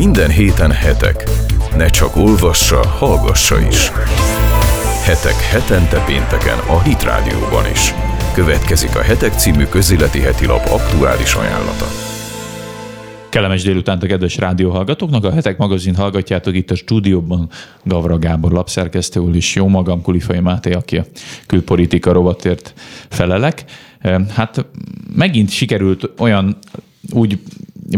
Minden héten hetek. Ne csak olvassa, hallgassa is. Hetek hetente pénteken a Hit Rádióban is. Következik a Hetek című közéleti heti lap aktuális ajánlata. Kellemes délutánt a kedves rádióhallgatóknak. A Hetek magazin hallgatjátok itt a stúdióban Gavra Gábor lapszerkesztő úr is, jó magam, Kulifai Máté, aki a külpolitika rovatért felelek. Hát megint sikerült olyan úgy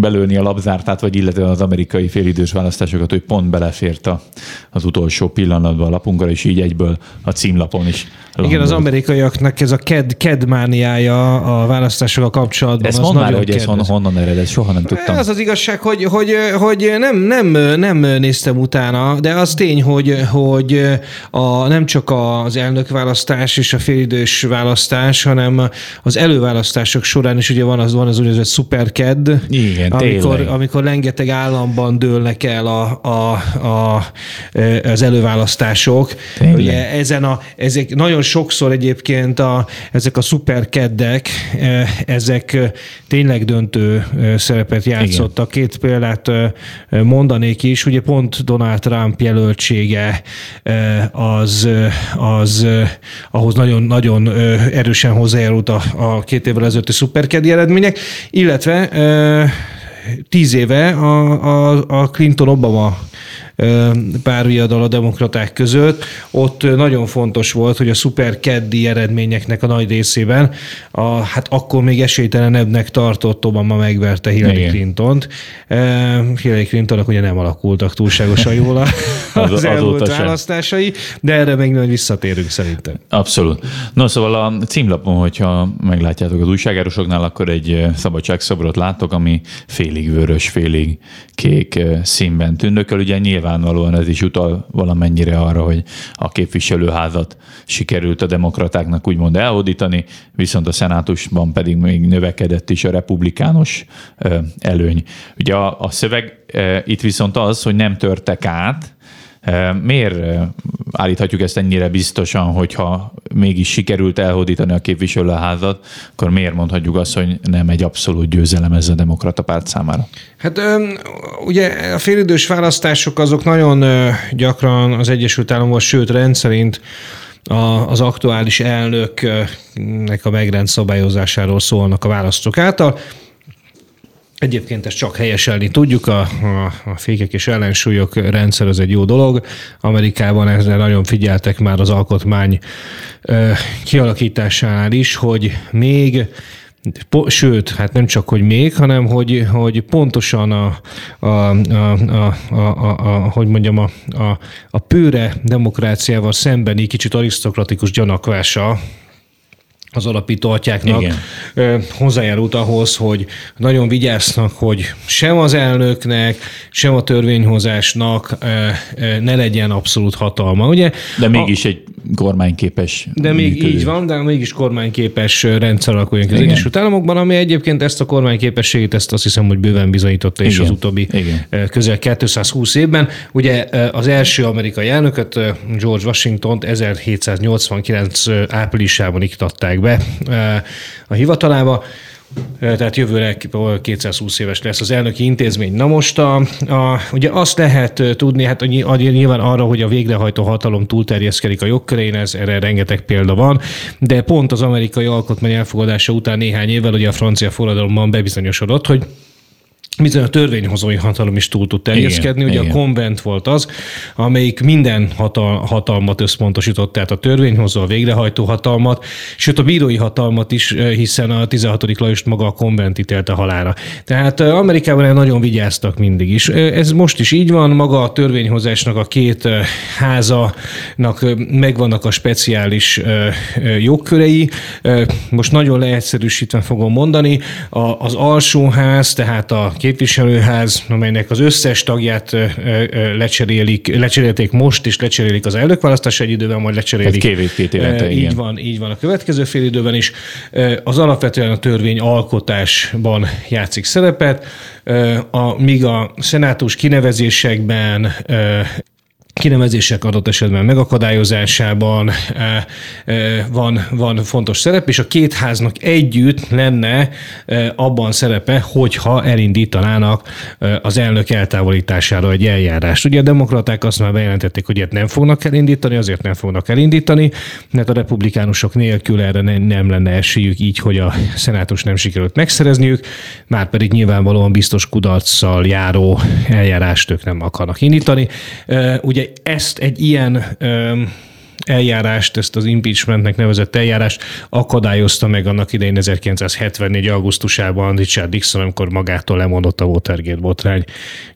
belőni a labzártát, vagy illetve az amerikai félidős választásokat, hogy pont belefért a, az utolsó pillanatban a lapunkra, és így egyből a címlapon is. Landolt. Igen, az amerikaiaknak ez a ked, kedmániája a választásokkal kapcsolatban. Ezt mondd már, hogy ez honnan, honnan ered, soha nem tudtam. Az az igazság, hogy, hogy, hogy nem, nem, nem néztem utána, de az tény, hogy, hogy a, nem csak az elnökválasztás és a félidős választás, hanem az előválasztások során is ugye van az, van az úgynevezett szuperked, Igen igen, amikor, amikor rengeteg államban dőlnek el a, a, a, az előválasztások. Tényleg. Ugye ezen a, ezek nagyon sokszor egyébként a, ezek a szuperkeddek, ezek tényleg döntő szerepet játszottak. Igen. Két példát mondanék is. Ugye pont Donald Trump jelöltsége az, az ahhoz nagyon-nagyon erősen hozzájárult a, a két évvel ezelőtti szuperkeddi eredmények, illetve tíz éve a, a, a Clinton-Obama párviadal a demokraták között. Ott nagyon fontos volt, hogy a szuper keddi eredményeknek a nagy részében, a, hát akkor még esélytelenebbnek tartott Obama megverte Hillary Igen. Clinton-t. Hillary Clintonnak ugye nem alakultak túlságosan jól az, az elmúlt választásai, de erre még majd visszatérünk szerintem. Abszolút. No, szóval a címlapon, hogyha meglátjátok az újságárosoknál, akkor egy szabadságszobrot látok, ami félig vörös, félig kék színben tündököl. Ugye nyilván nyilvánvalóan ez is utal valamennyire arra, hogy a képviselőházat sikerült a demokratáknak úgymond elhódítani, viszont a szenátusban pedig még növekedett is a republikánus előny. Ugye a, a szöveg itt viszont az, hogy nem törtek át, Miért állíthatjuk ezt ennyire biztosan, hogyha mégis sikerült elhódítani a képviselőházat, akkor miért mondhatjuk azt, hogy nem egy abszolút győzelem ez a demokrata párt számára? Hát ugye a félidős választások azok nagyon gyakran az Egyesült Államok, sőt rendszerint az aktuális elnöknek a megrend szabályozásáról szólnak a választók által. Egyébként ezt csak helyeselni tudjuk, a, a, a fékek és ellensúlyok rendszer az egy jó dolog. Amerikában ezzel nagyon figyeltek már az alkotmány ö, kialakításánál is, hogy még Sőt, hát nem csak, hogy még, hanem hogy, hogy pontosan a, a, a, a, a, a, a hogy mondjam, a, a, a pőre demokráciával szembeni kicsit arisztokratikus gyanakvása az alapító atyáknak Igen. hozzájárult ahhoz, hogy nagyon vigyáznak, hogy sem az elnöknek, sem a törvényhozásnak ne legyen abszolút hatalma. Ugye? De mégis a, egy kormányképes. De még működő. így van, de mégis kormányképes rendszer alakuljon ki az Egyesült Államokban, ami egyébként ezt a kormányképességét, ezt azt hiszem, hogy bőven bizonyította is Igen. az utóbbi Igen. közel 220 évben. Ugye az első amerikai elnököt, George Washington 1789 áprilisában iktatták be a hivatalába tehát jövőre 220 éves lesz az elnöki intézmény. Na most a, a, ugye azt lehet tudni, hát nyilván arra, hogy a végrehajtó hatalom túlterjeszkedik a jogkörén, ez erre rengeteg példa van, de pont az amerikai alkotmány elfogadása után néhány évvel ugye a francia forradalomban bebizonyosodott, hogy bizony a törvényhozói hatalom is túl tud terjeszkedni. Igen, Ugye igen. a konvent volt az, amelyik minden hatal, hatalmat összpontosított, tehát a törvényhozó, a végrehajtó hatalmat, sőt a bírói hatalmat is, hiszen a 16. Lajos maga a konvent ítélte halára. Tehát Amerikában nagyon vigyáztak mindig is. Ez most is így van, maga a törvényhozásnak a két házanak megvannak a speciális jogkörei. Most nagyon leegyszerűsítve fogom mondani, az alsóház, tehát a képviselőház, amelynek az összes tagját lecserélik, lecserélték most, és lecserélik az elnökválasztás egy időben, majd lecserélik. Hát két, két évente, így igen. van, így van a következő fél időben is. Az alapvetően a törvény alkotásban játszik szerepet, a, míg a szenátus kinevezésekben kinevezések adott esetben megakadályozásában e, e, van, van fontos szerep, és a két háznak együtt lenne e, abban szerepe, hogyha elindítanának az elnök eltávolítására egy eljárást. Ugye a demokraták azt már bejelentették, hogy ilyet nem fognak elindítani, azért nem fognak elindítani, mert a republikánusok nélkül erre nem lenne esélyük így, hogy a szenátus nem sikerült megszerezniük, már pedig nyilvánvalóan biztos kudarccal járó eljárást ők nem akarnak indítani. Ugye ezt egy ilyen eljárást, ezt az impeachmentnek nevezett eljárást akadályozta meg annak idején 1974. augusztusában Richard Dixon, amikor magától lemondott a Watergate botrány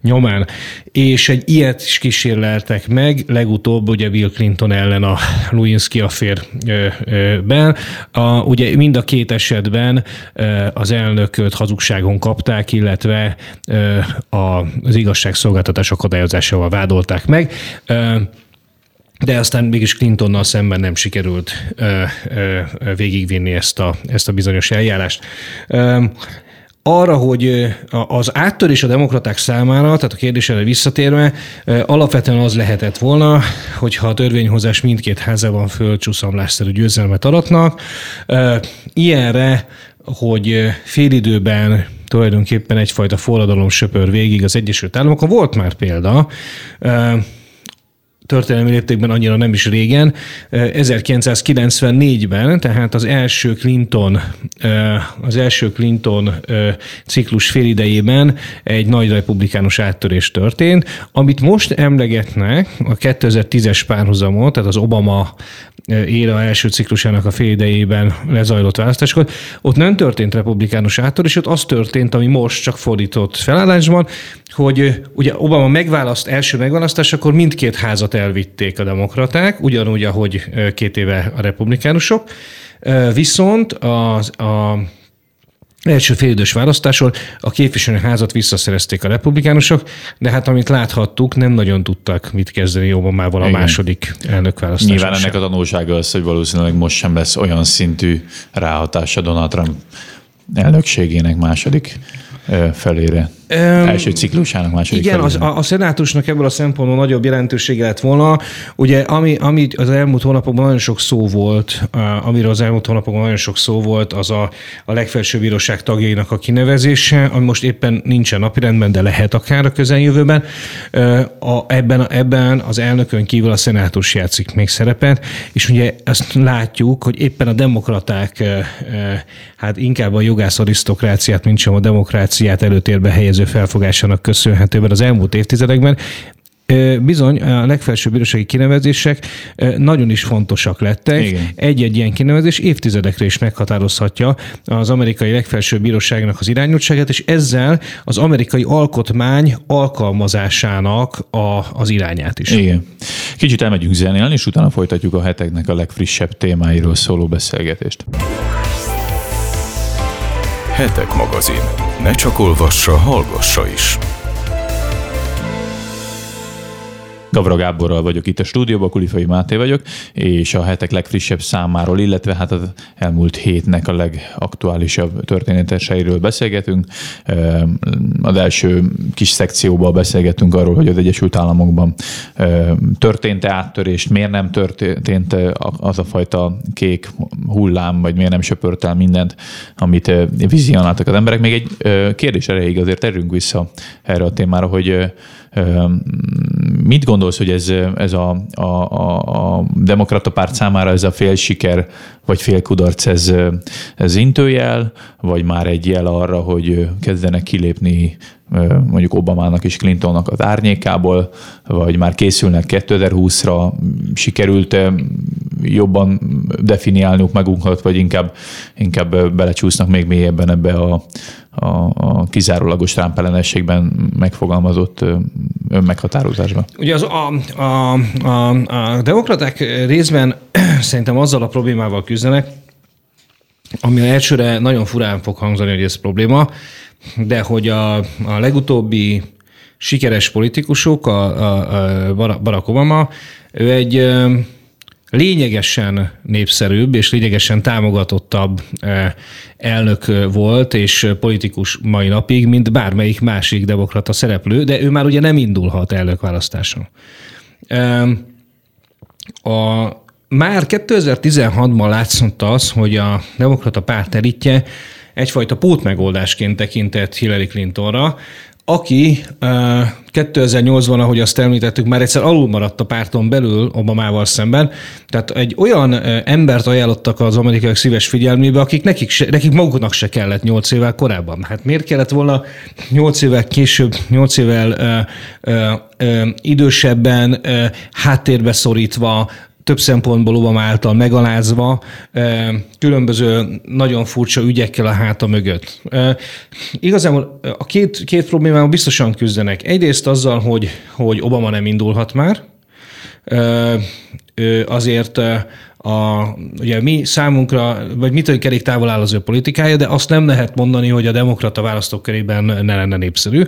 nyomán. És egy ilyet is kísérleltek meg, legutóbb ugye Bill Clinton ellen a Lewinsky afférben. A, ugye mind a két az elnököt hazugságon kapták, illetve az igazságszolgáltatás akadályozásával vádolták meg de aztán mégis Clintonnal szemben nem sikerült ö, ö, végigvinni ezt a, ezt a bizonyos eljárást. Ö, arra, hogy az áttörés a demokraták számára, tehát a kérdésre visszatérve, alapvetően az lehetett volna, hogyha a törvényhozás mindkét házában fölcsúszamlásszerű győzelmet aratnak. Ilyenre, hogy félidőben tulajdonképpen egyfajta forradalom söpör végig az Egyesült Államokon. Volt már példa, történelmi léptékben annyira nem is régen, 1994-ben, tehát az első Clinton, az első Clinton ciklus félidejében egy nagy republikánus áttörés történt, amit most emlegetnek a 2010-es párhuzamot, tehát az Obama éra első ciklusának a félidejében lezajlott választáskor, ott nem történt republikánus áttörés, ott az történt, ami most csak fordított felállásban, hogy ugye Obama megválaszt, első megválasztás, akkor mindkét házat elvitték a demokraták, ugyanúgy, ahogy két éve a republikánusok. Viszont az, a első félidős választáson a képviselőházat visszaszerezték a republikánusok, de hát amit láthattuk, nem nagyon tudtak mit kezdeni Obamával a Igen. második elnökválasztáson. Nyilván ennek a tanulsága az, hogy valószínűleg most sem lesz olyan szintű ráhatása Donald Trump elnökségének második felére. Um, Első ciklusának második Igen, az, a, a szenátusnak ebből a szempontból nagyobb jelentősége lett volna. Ugye, ami, ami az elmúlt hónapokban nagyon sok szó volt, amiről az elmúlt hónapokban nagyon sok szó volt, az a, a legfelsőbb bíróság tagjainak a kinevezése, ami most éppen nincsen napirendben, de lehet akár a közeljövőben. A, ebben, ebben az elnökön kívül a szenátus játszik még szerepet, és ugye azt látjuk, hogy éppen a demokraták, hát inkább a jogász arisztokráciát, mint sem a demokráciát előtérbe helyez helyező felfogásának köszönhetően az elmúlt évtizedekben Bizony, a legfelsőbb bírósági kinevezések nagyon is fontosak lettek. Igen. Egy-egy ilyen kinevezés évtizedekre is meghatározhatja az amerikai legfelsőbb bíróságnak az irányultságát, és ezzel az amerikai alkotmány alkalmazásának a, az irányát is. Igen. Kicsit elmegyünk zenélni, és utána folytatjuk a heteknek a legfrissebb témáiról szóló beszélgetést. Hetek magazin. Ne csak olvassa, hallgassa is. Gavra Gáborral vagyok itt a stúdióban, Kulifai Máté vagyok, és a hetek legfrissebb számáról, illetve hát az elmúlt hétnek a legaktuálisabb történeteseiről beszélgetünk. Az első kis szekcióban beszélgetünk arról, hogy az Egyesült Államokban történt-e áttörést, miért nem történt az a fajta kék hullám, vagy miért nem söpört el mindent, amit vizionáltak az emberek. Még egy kérdés erejéig azért terünk vissza erre a témára, hogy Mit gondolsz, hogy ez, ez a, a, a, a demokrata párt számára ez a fél siker vagy fél kudarc, ez, ez intőjel, vagy már egy jel arra, hogy kezdenek kilépni mondjuk Obamának és Clintonnak az árnyékából, vagy már készülnek 2020-ra, sikerült jobban definiálniuk magunkat, vagy inkább, inkább belecsúsznak még mélyebben ebbe a, a, a kizárólagos Trump ellenességben megfogalmazott önmeghatározásba. Ugye az a, a, a, a demokraták részben szerintem azzal a problémával küzdenek, ami elsőre nagyon furán fog hangzani, hogy ez probléma, de hogy a, a legutóbbi sikeres politikusok, a, a, a Barack Obama, ő egy lényegesen népszerűbb és lényegesen támogatottabb elnök volt és politikus mai napig, mint bármelyik másik demokrata szereplő, de ő már ugye nem indulhat elnökválasztáson. A, már 2016-ban látszott az, hogy a demokrata párt elitje egyfajta pótmegoldásként tekintett Hillary Clintonra, aki 2008-ban, ahogy azt említettük, már egyszer alul maradt a párton belül Obamával szemben. Tehát egy olyan embert ajánlottak az amerikaiak szíves figyelmébe, akik nekik, se, nekik maguknak se kellett 8 évvel korábban. Hát miért kellett volna 8 évvel később, 8 évvel ö, ö, ö, idősebben, ö, háttérbe szorítva, több szempontból Obama által megalázva, különböző nagyon furcsa ügyekkel a háta mögött. Igazából a két, két problémával biztosan küzdenek. Egyrészt azzal, hogy, hogy Obama nem indulhat már, azért a, ugye mi számunkra, vagy mitől kerék távol áll az ő politikája, de azt nem lehet mondani, hogy a demokrata választókörében ne lenne népszerű.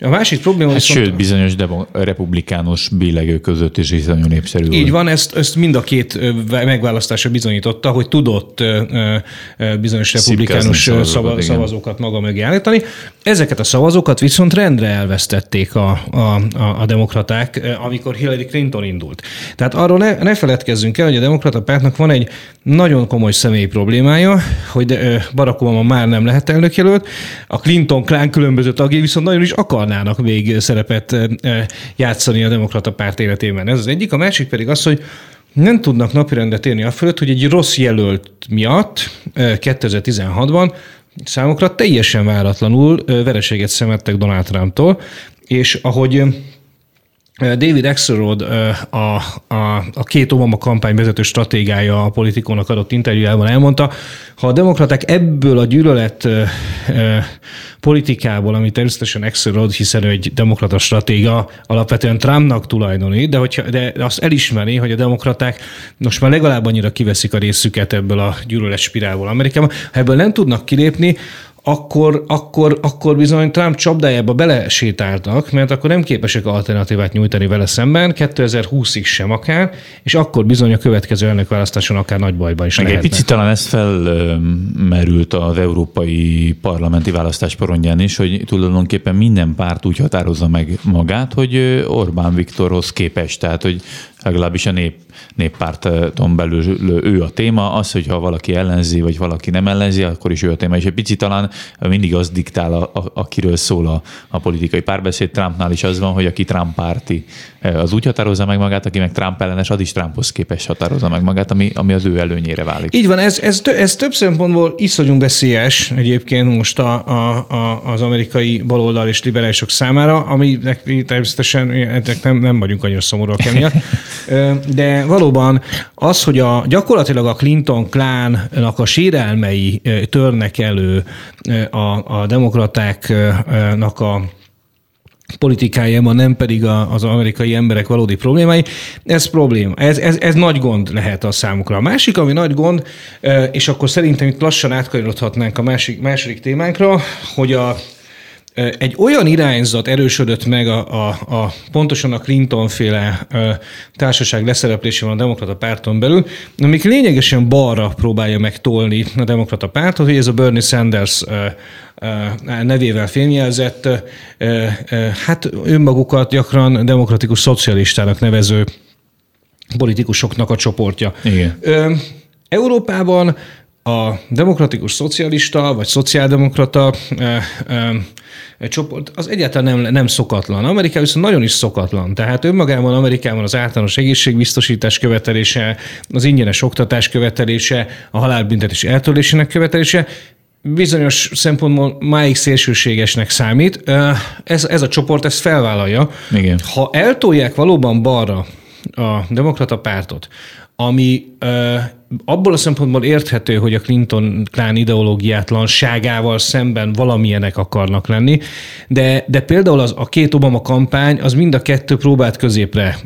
A másik probléma hát viszont... Sőt, bizonyos demo, republikánus billegő között is iszonyú népszerű. Így van, ezt, ezt mind a két megválasztása bizonyította, hogy tudott bizonyos republikánus szavazókat, szavazókat maga mögé állítani. Ezeket a szavazókat viszont rendre elvesztették a, a, a, a demokraták, amikor Hillary Clinton indult. Tehát arról ne, ne feledkezzünk el, hogy a demokrata pártnak van egy nagyon komoly személyi problémája, hogy Barack Obama már nem lehet elnökjelölt, a Clinton klán különböző tagjai viszont nagyon is akar akarnának még szerepet játszani a demokrata párt életében. Ez az egyik. A másik pedig az, hogy nem tudnak napirendet érni a fölött, hogy egy rossz jelölt miatt 2016-ban számukra teljesen váratlanul vereséget szemettek Donald Trumptól, és ahogy David Axelrod, a, a, a két Obama kampány vezető stratégája a politikónak adott interjújában elmondta, ha a demokraták ebből a gyűlölet politikából, ami természetesen Axelrod, hiszen ő egy demokrata stratéga, alapvetően Trumpnak tulajdonít, de, hogyha, de azt elismeri, hogy a demokraták most már legalább annyira kiveszik a részüket ebből a gyűlölet spirálból Amerikában. Ha ebből nem tudnak kilépni, akkor, akkor, akkor bizony Trump csapdájába belesétáltak, mert akkor nem képesek alternatívát nyújtani vele szemben, 2020-ig sem akár, és akkor bizony a következő elnökválasztáson akár nagy bajban is Meg lehetnek. egy picit talán ez felmerült az európai parlamenti választás porondján is, hogy tulajdonképpen minden párt úgy határozza meg magát, hogy Orbán Viktorhoz képest, tehát hogy legalábbis a nép, néppárton belül ő a téma, az, hogyha valaki ellenzi, vagy valaki nem ellenzi, akkor is ő a téma. És egy picit talán mindig az diktál, a, a, akiről szól a, a politikai párbeszéd. Trumpnál is az van, hogy aki Trump párti, az úgy határozza meg magát, aki meg Trump ellenes, az is Trumphoz képes határozza meg magát, ami, ami az ő előnyére válik. Így van, ez, ez, ez több szempontból iszonyú veszélyes egyébként most a, a, a, az amerikai baloldal és liberálisok számára, ami természetesen nem, nem vagyunk annyira szomorúak emiatt. De valóban az, hogy a, gyakorlatilag a Clinton klánnak a sérelmei törnek elő a, a demokratáknak a politikájában, nem pedig a, az amerikai emberek valódi problémái. Ez probléma. Ez, ez, ez nagy gond lehet a számukra. A másik, ami nagy gond, és akkor szerintem itt lassan átkanyarodhatnánk a másik, második témánkra, hogy a egy olyan irányzat erősödött meg a, a, a pontosan a Clinton-féle társaság leszereplésében a demokrata párton belül, amik lényegesen balra próbálja megtolni a demokrata pártot, hogy ez a Bernie Sanders nevével fényjelzett, hát önmagukat gyakran demokratikus szocialistának nevező politikusoknak a csoportja. Igen. Európában a demokratikus szocialista vagy szociáldemokrata e, e, csoport az egyáltalán nem, nem szokatlan. Amerika viszont nagyon is szokatlan. Tehát önmagában Amerikában az általános egészségbiztosítás követelése, az ingyenes oktatás követelése, a halálbüntetés eltörlésének követelése bizonyos szempontból máig szélsőségesnek számít. Ez, ez a csoport ezt felvállalja. Igen. Ha eltolják valóban balra a demokrata pártot, ami abból a szempontból érthető, hogy a Clinton klán ideológiátlanságával szemben valamilyenek akarnak lenni, de, de például az, a két Obama kampány az mind a kettő próbált középre,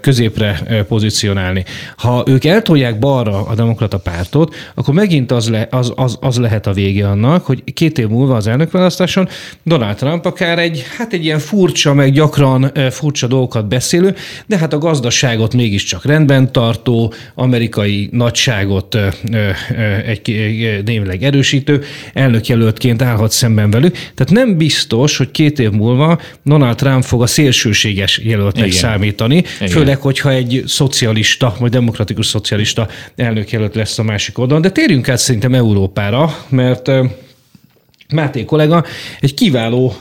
középre pozícionálni. Ha ők eltolják balra a demokrata pártot, akkor megint az, le, az, az, az lehet a vége annak, hogy két év múlva az elnökválasztáson Donald Trump akár egy, hát egy ilyen furcsa, meg gyakran furcsa dolgokat beszélő, de hát a gazdaságot mégiscsak rendben tartó, amerikai nagyságot egy névleg erősítő elnökjelöltként állhat szemben velük. Tehát nem biztos, hogy két év múlva Donald Trump fog a szélsőséges jelöltnek Igen. számítani, Igen. főleg, hogyha egy szocialista, vagy demokratikus szocialista elnökjelölt lesz a másik oldalon. De térjünk át szerintem Európára, mert Máté kollega egy kiváló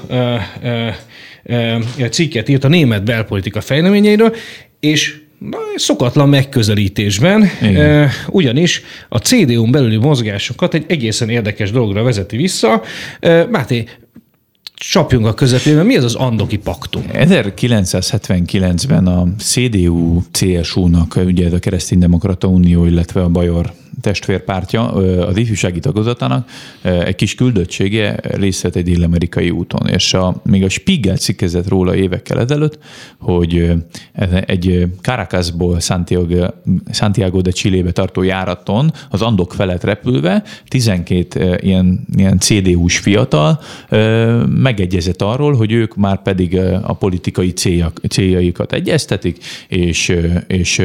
cikket írt a német belpolitika fejleményeiről, és Na, szokatlan megközelítésben, Igen. ugyanis a CDU-n belüli mozgásokat egy egészen érdekes dologra vezeti vissza. Máté, csapjunk a közepébe. Mi az az Andoki Paktum? 1979-ben a CDU-CSU-nak, ugye a Kereszténydemokrata Unió, illetve a Bajor testvérpártja, az ifjúsági tagozatának egy kis küldöttsége részt egy dél-amerikai úton, és a, még a Spiegel cikkezett róla évekkel ezelőtt, hogy egy Caracasból Santiago, Santiago de Chile-be tartó járaton az Andok felett repülve 12 ilyen, ilyen CDU-s fiatal megegyezett arról, hogy ők már pedig a politikai céljak, céljaikat egyeztetik, és, és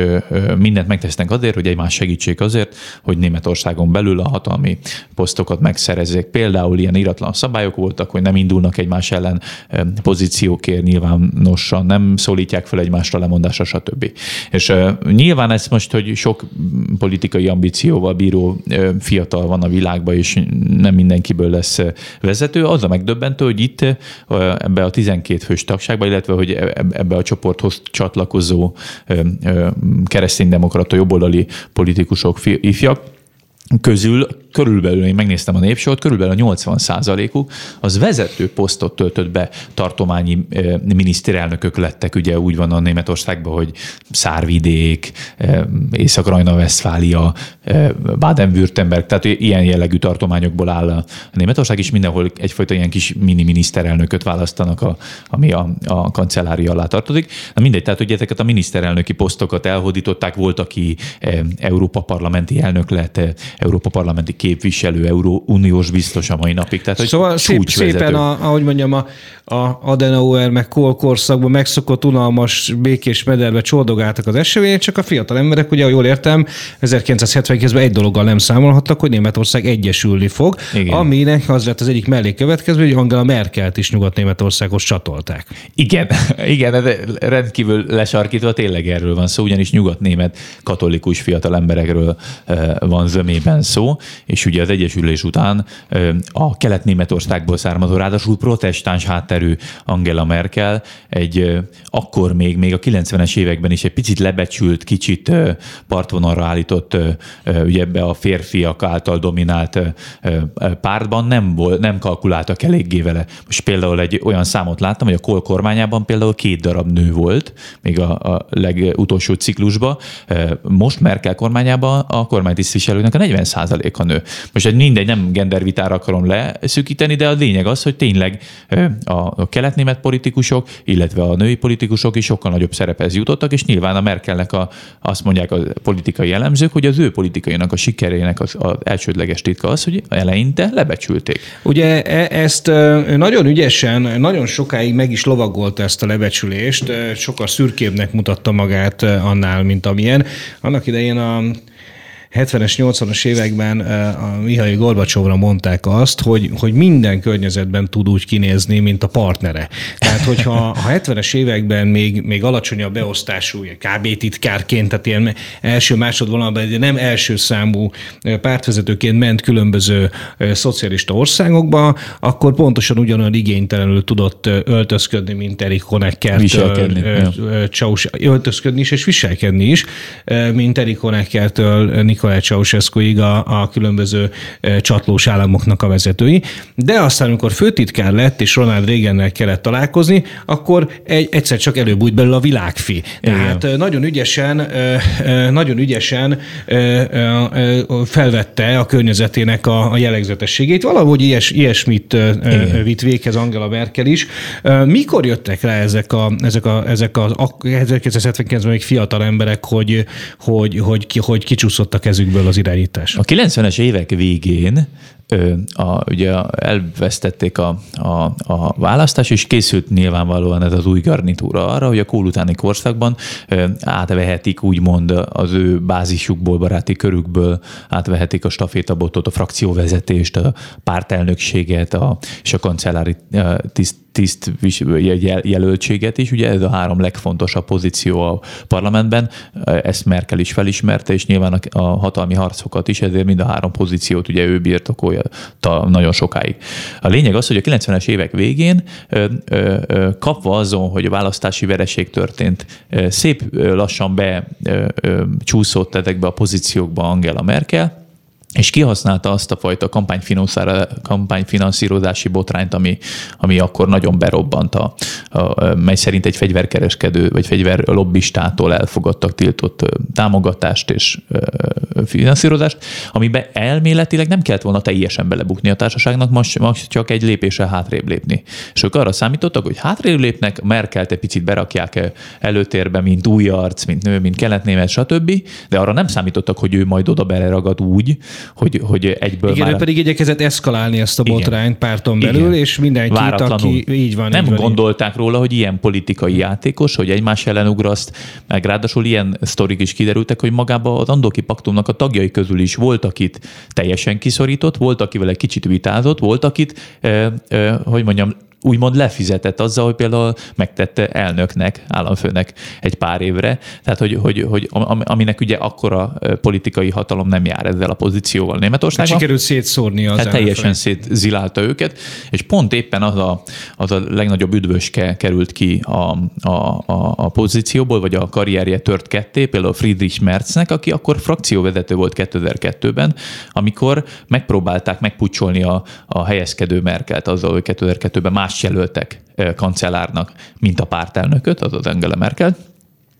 mindent megtesznek azért, hogy egymás segítsék azért, hogy Németországon belül a hatalmi posztokat megszerezzék. Például ilyen iratlan szabályok voltak, hogy nem indulnak egymás ellen pozíciókért nyilvánosan, nem szólítják fel egymásra lemondásra, stb. És nyilván ez most, hogy sok politikai ambícióval bíró fiatal van a világban, és nem mindenkiből lesz vezető, az a megdöbbentő, hogy itt ebbe a 12 fős tagságba, illetve hogy ebbe a csoporthoz csatlakozó kereszténydemokrata jobboldali politikusok, ifjak, közül körülbelül, én megnéztem a népsort, körülbelül a 80 uk az vezető posztot töltött be tartományi miniszterelnökök lettek, ugye úgy van a Németországban, hogy Szárvidék, Észak-Rajna-Veszfália, Baden-Württemberg, tehát ilyen jellegű tartományokból áll a Németország, és mindenhol egyfajta ilyen kis mini miniszterelnököt választanak, a, ami a, a kancellária alá tartozik. Na mindegy, tehát hogy ezeket a miniszterelnöki posztokat elhódították, volt, aki Európa parlamenti elnök lett, Európa parlamenti képviselő, Euró Uniós biztos a mai napig. Tehát, hogy szóval szép, szépen, a, ahogy mondjam, a, a Adenauer meg Kohl korszakban megszokott unalmas békés mederbe csordogáltak az események, csak a fiatal emberek, ugye, jól értem, 1979-ben egy dologgal nem számolhattak, hogy Németország egyesülni fog, Igen. aminek az lett az egyik mellékkövetkező, hogy Angela Merkelt is Nyugat-Németországhoz csatolták. Igen, igen, rendkívül lesarkítva tényleg erről van szó, ugyanis nyugat-német katolikus fiatal emberekről van zömében szó, és ugye az Egyesülés után a kelet-németországból származó, ráadásul protestáns hátterű Angela Merkel egy akkor még, még a 90-es években is egy picit lebecsült, kicsit partvonalra állított, ugye ebbe a férfiak által dominált pártban nem, volt, nem kalkuláltak eléggé vele. Most például egy olyan számot láttam, hogy a Kohl kormányában például két darab nő volt, még a, a legutolsó ciklusban. Most Merkel kormányában a kormánytisztviselőknek a 40 a nő. Most egy mindegy, nem gendervitára akarom leszűkíteni, de a lényeg az, hogy tényleg a keletnémet politikusok, illetve a női politikusok is sokkal nagyobb szerephez jutottak, és nyilván a Merkelnek a, azt mondják a politikai elemzők, hogy az ő politikainak a sikerének az, az elsődleges titka az, hogy eleinte lebecsülték. Ugye e, ezt nagyon ügyesen, nagyon sokáig meg is lovagolta ezt a lebecsülést, sokkal szürkébbnek mutatta magát annál, mint amilyen. Annak idején a 70-es, 80-as években a Mihail Gorbacsovra mondták azt, hogy, hogy minden környezetben tud úgy kinézni, mint a partnere. Tehát, hogyha a 70-es években még, még alacsonyabb beosztású, KB titkárként, tehát ilyen első másodvonalban, de nem első számú pártvezetőként ment különböző szocialista országokba, akkor pontosan ugyanolyan igénytelenül tudott öltözködni, mint Erik Honecker. Viselkedni. Öltözködni is, és viselkedni is, mint Erik Honeckertől Nikolaj Ceausescuig a, a különböző csatlós államoknak a vezetői. De aztán, amikor főtitkár lett, és Ronald Reagannel kellett találkozni, akkor egy, egyszer csak előbújt belőle a világfi. Tehát Igen. nagyon ügyesen, nagyon ügyesen felvette a környezetének a, a jellegzetességét. Valahogy ilyes, ilyesmit Igen. vitt véghez Angela Merkel is. Mikor jöttek rá ezek a, ezek a, ezek a 1979-ben még fiatal emberek, hogy, hogy, hogy, hogy, hogy kicsúszottak kezükből az irányítás. A 90-es évek végén a, ugye elvesztették a, a, a választás, és készült nyilvánvalóan ez az új garnitúra arra, hogy a kól utáni korszakban átvehetik úgymond az ő bázisukból, baráti körükből átvehetik a stafétabotot, a frakcióvezetést, a pártelnökséget a, és a kancellári tiszt, tiszt jelöltséget is. Ugye ez a három legfontosabb pozíció a parlamentben. Ezt Merkel is felismerte, és nyilván a hatalmi harcokat is, ezért mind a három pozíciót ugye ő birtokolja nagyon sokáig. A lényeg az, hogy a 90-es évek végén kapva azon, hogy a választási vereség történt, szép lassan be csúszott ezekbe a pozíciókba Angela Merkel, és kihasználta azt a fajta kampányfinanszírozási botrányt, ami, ami akkor nagyon berobbant, a, a, mely szerint egy fegyverkereskedő vagy fegyverlobbistától elfogadtak tiltott támogatást és finanszírozást, amiben elméletileg nem kellett volna teljesen belebukni a társaságnak, most, most csak egy lépésre hátrébb lépni. És ők arra számítottak, hogy hátrébb lépnek, Merkelt egy picit berakják előtérbe, mint új arc, mint nő, mint keletnémet, stb., de arra nem számítottak, hogy ő majd oda beleragad úgy, hogy, hogy egyből Igen, már... ő pedig igyekezett eszkalálni ezt a botrányt párton belül, Igen. és mindenki, aki így van. Nem így van, gondolták így. róla, hogy ilyen politikai játékos, hogy egymás ellen ugraszt, meg ráadásul ilyen sztorik is kiderültek, hogy magában az Andoki Paktumnak a tagjai közül is volt, akit teljesen kiszorított, volt, akivel egy kicsit vitázott, volt, akit, eh, eh, hogy mondjam, úgymond lefizetett azzal, hogy például megtette elnöknek, államfőnek egy pár évre. Tehát, hogy, hogy, hogy aminek ugye akkora politikai hatalom nem jár ezzel a pozícióval Németországban. Hát sikerült szétszórni az hát teljesen szétzilálta őket, és pont éppen az a, az a legnagyobb üdvöske került ki a, a, a, a pozícióból, vagy a karrierje tört ketté, például Friedrich Merznek, aki akkor frakcióvezető volt 2002-ben, amikor megpróbálták megpucsolni a, a helyezkedő Merkelt azzal, hogy 2002-ben más más jelöltek kancellárnak, mint a pártelnököt, azaz Angela Merkel.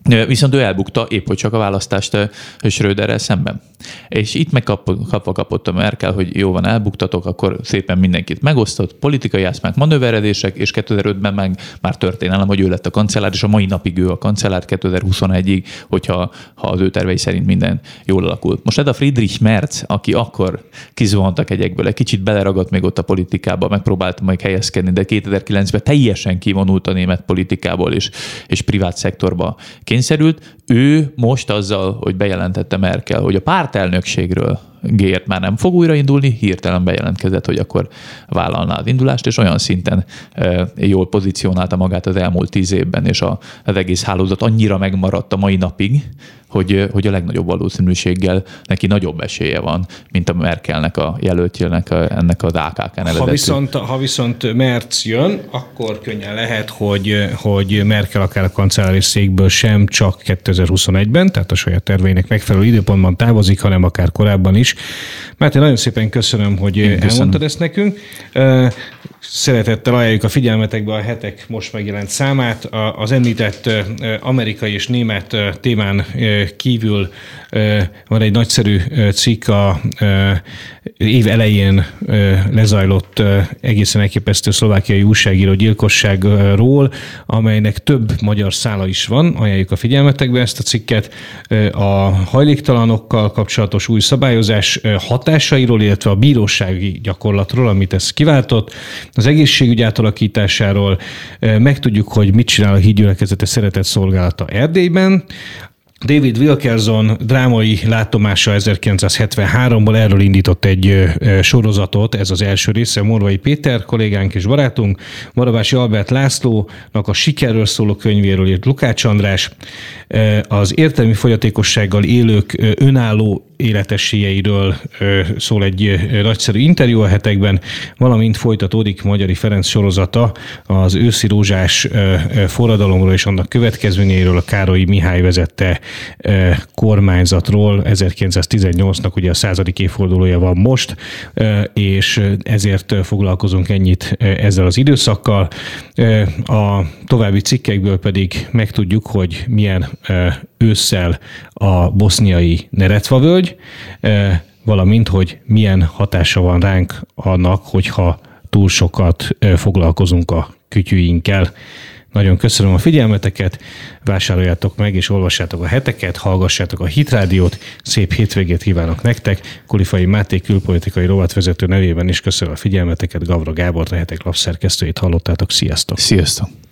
Viszont ő elbukta épp hogy csak a választást Schröderrel szemben. És itt meg kapva kapott a Merkel, hogy jó van, elbuktatok, akkor szépen mindenkit megosztott, politikai átszmák, manőveredések, és 2005-ben meg már történelem, hogy ő lett a kancellár, és a mai napig ő a kancellár 2021-ig, hogyha ha az ő tervei szerint minden jól alakul. Most ez a Friedrich Merz, aki akkor kizuhantak egyekből, egy kicsit beleragadt még ott a politikába, megpróbálta majd helyezkedni, de 2009-ben teljesen kivonult a német politikából, és, és privát szektorba kényszerült. Ő most azzal, hogy bejelentette Merkel, hogy a pártelnökségről Gért már nem fog újraindulni, hirtelen bejelentkezett, hogy akkor vállalná az indulást, és olyan szinten jól pozícionálta magát az elmúlt tíz évben, és a, az egész hálózat annyira megmaradt a mai napig, hogy, hogy a legnagyobb valószínűséggel neki nagyobb esélye van, mint a Merkelnek a jelöltjének, a, ennek az AKK nevezetű. Ha viszont, ha viszont Merz jön, akkor könnyen lehet, hogy, hogy Merkel akár a kancellári székből sem csak 2021-ben, tehát a saját terveinek megfelelő időpontban távozik, hanem akár korábban is. Máté, nagyon szépen köszönöm, hogy Én elmondtad köszönöm. ezt nekünk. Szeretettel ajánljuk a figyelmetekbe a hetek most megjelent számát. Az említett amerikai és német témán kívül van egy nagyszerű cikk a év elején lezajlott egészen elképesztő szlovákiai újságíró gyilkosságról, amelynek több magyar szála is van. Ajánljuk a figyelmetekbe ezt a cikket. A hajléktalanokkal kapcsolatos új szabályozás hatásairól, illetve a bírósági gyakorlatról, amit ez kiváltott, az egészségügy átalakításáról, megtudjuk, hogy mit csinál a hídgyülekezete szeretett szolgálata Erdélyben, David Wilkerson drámai látomása 1973-ból erről indított egy sorozatot, ez az első része, Morvai Péter kollégánk és barátunk, Marabási Albert Lászlónak a sikerről szóló könyvéről írt Lukács András, az értelmi fogyatékossággal élők önálló életességeiről szól egy nagyszerű interjú a hetekben, valamint folytatódik Magyari Ferenc sorozata az őszi rózsás forradalomról és annak következményeiről a Károly Mihály vezette kormányzatról. 1918-nak ugye a századik évfordulója van most, és ezért foglalkozunk ennyit ezzel az időszakkal. A további cikkekből pedig megtudjuk, hogy milyen ősszel a boszniai Neretva völgy, valamint, hogy milyen hatása van ránk annak, hogyha túl sokat foglalkozunk a kütyűinkkel. Nagyon köszönöm a figyelmeteket, vásároljátok meg és olvassátok a heteket, hallgassátok a Hitrádiót, szép hétvégét kívánok nektek. Kulifai Máté külpolitikai rovatvezető nevében is köszönöm a figyelmeteket, Gavra Gábor, a hetek lapszerkesztőjét hallottátok. Sziasztok! Sziasztok!